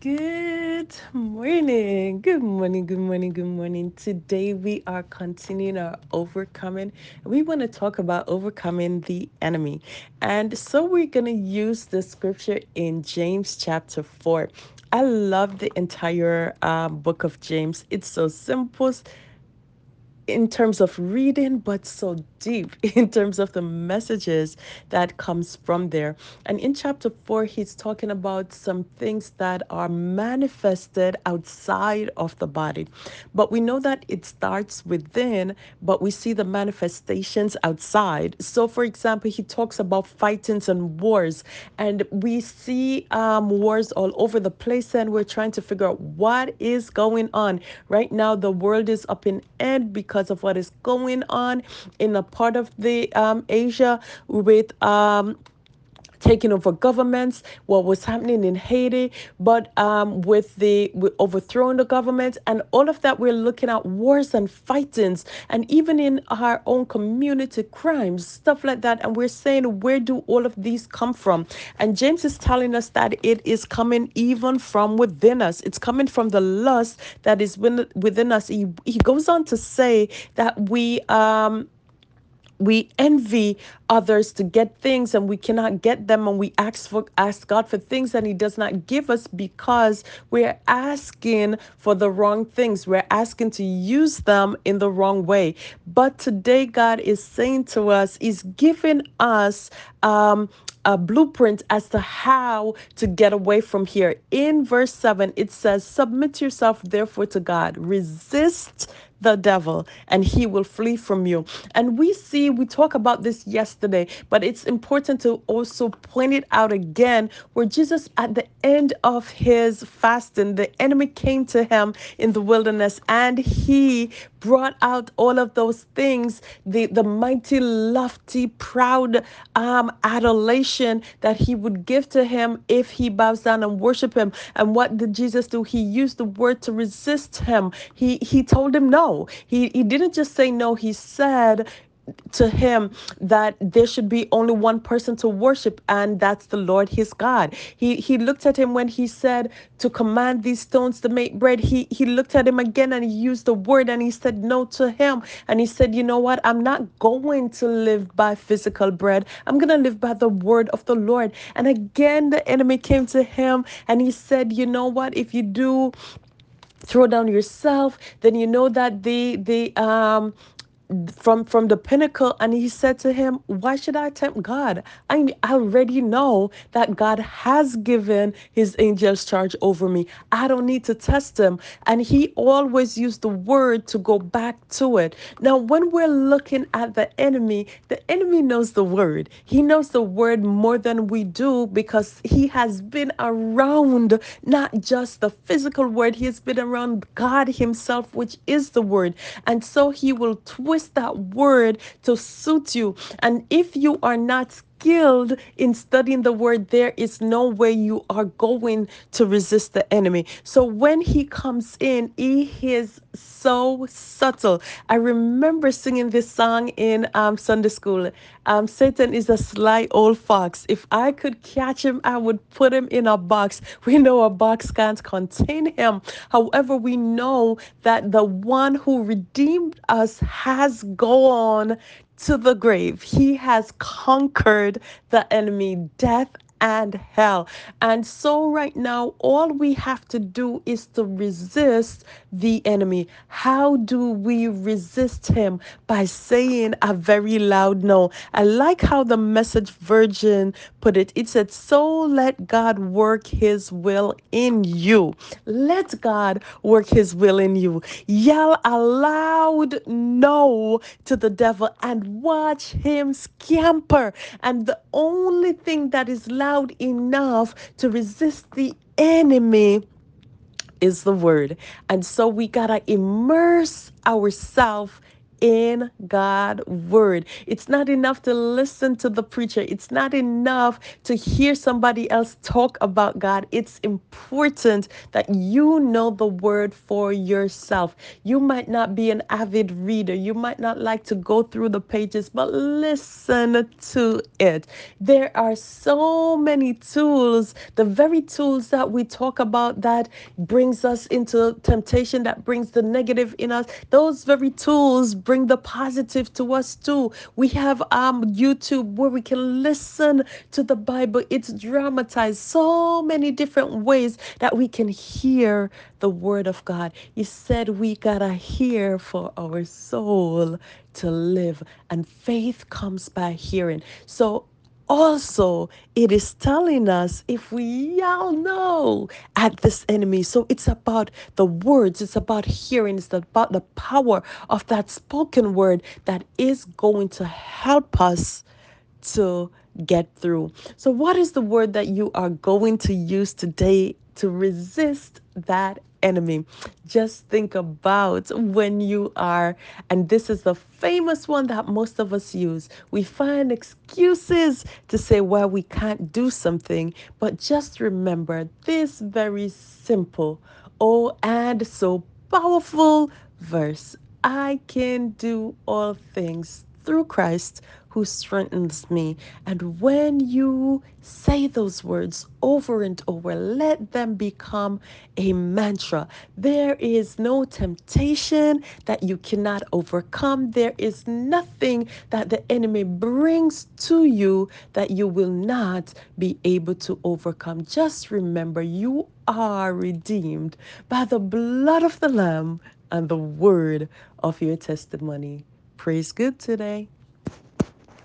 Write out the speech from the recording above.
Good morning. Good morning. Good morning. Good morning. Today we are continuing our overcoming. We want to talk about overcoming the enemy. And so we're going to use the scripture in James chapter 4. I love the entire um, book of James. It's so simple, in terms of reading but so deep in terms of the messages that comes from there. And in chapter 4 he's talking about some things that are manifested outside of the body. But we know that it starts within but we see the manifestations outside. So for example he talks about fightings and wars and we see um, wars all over the place and we're trying to figure out what is going on. Right now the world is up in end because of what is going on in a part of the um, Asia with um, taking over governments, what was happening in Haiti, but um, with the with overthrowing the government and all of that, we're looking at wars and fightings, and even in our own community, crimes, stuff like that. And we're saying, where do all of these come from? And James is telling us that it is coming even from within us. It's coming from the lust that is within us. He, he goes on to say that we um we envy others to get things and we cannot get them and we ask for ask God for things and he does not give us because we're asking for the wrong things. We're asking to use them in the wrong way. But today God is saying to us he's giving us um a blueprint as to how to get away from here. In verse 7, it says, Submit yourself therefore to God, resist the devil and he will flee from you. And we see, we talked about this yesterday, but it's important to also point it out again where Jesus, at the end of his fasting, the enemy came to him in the wilderness and he brought out all of those things the, the mighty, lofty, proud um, adulation that he would give to him if he bows down and worship him. And what did Jesus do? He used the word to resist him. He he told him no. He he didn't just say no. He said to him that there should be only one person to worship and that's the Lord his God. He he looked at him when he said to command these stones to make bread. He he looked at him again and he used the word and he said no to him and he said, "You know what? I'm not going to live by physical bread. I'm going to live by the word of the Lord." And again the enemy came to him and he said, "You know what? If you do throw down yourself then you know that the the um from from the pinnacle and he said to him why should i tempt god? I already know that god has given his angels charge over me. I don't need to test him. And he always used the word to go back to it. Now when we're looking at the enemy the enemy knows the word. He knows the word more than we do because he has been around not just the physical word he has been around god himself which is the word. And so he will twist that word to suit you. And if you are not skilled in studying the word, there is no way you are going to resist the enemy. So when he comes in, he is so subtle. I remember singing this song in um, Sunday school. Um, Satan is a sly old fox. If I could catch him, I would put him in a box. We know a box can't contain him. However, we know that the one who redeemed us has gone to the grave. He has conquered the enemy, death and hell. And so, right now, all we have to do is to resist the enemy. How do we resist him? By saying a very loud no. I like how the message virgin put it. It said, So let God work his will in you. Let God work his will in you. Yell a loud no to the devil and watch him scamper. And the only thing that is loud enough to resist the enemy is the word. And so we got to immerse ourselves in God word. It's not enough to listen to the preacher. It's not enough to hear somebody else talk about God. It's important that you know the word for yourself. You might not be an avid reader. You might not like to go through the pages, but listen to it. There are so many tools, the very tools that we talk about that brings us into temptation, that brings the negative in us. Those very tools bring the positive to us too. We have um YouTube where we can listen to the Bible. It's dramatized so many different ways that we can hear the word of God. You said we gotta hear for our soul to live, and faith comes by hearing. So also it is telling us if we yell no at this enemy so it's about the words it's about hearing it's about the power of that spoken word that is going to help us to get through. So, what is the word that you are going to use today to resist that enemy? Just think about when you are, and this is the famous one that most of us use. We find excuses to say why we can't do something, but just remember this very simple, oh, and so powerful verse I can do all things through Christ who strengthens me. And when you say those words over and over, let them become a mantra. There is no temptation that you cannot overcome. There is nothing that the enemy brings to you that you will not be able to overcome. Just remember, you are redeemed by the blood of the Lamb and the word of your testimony. Praise good today.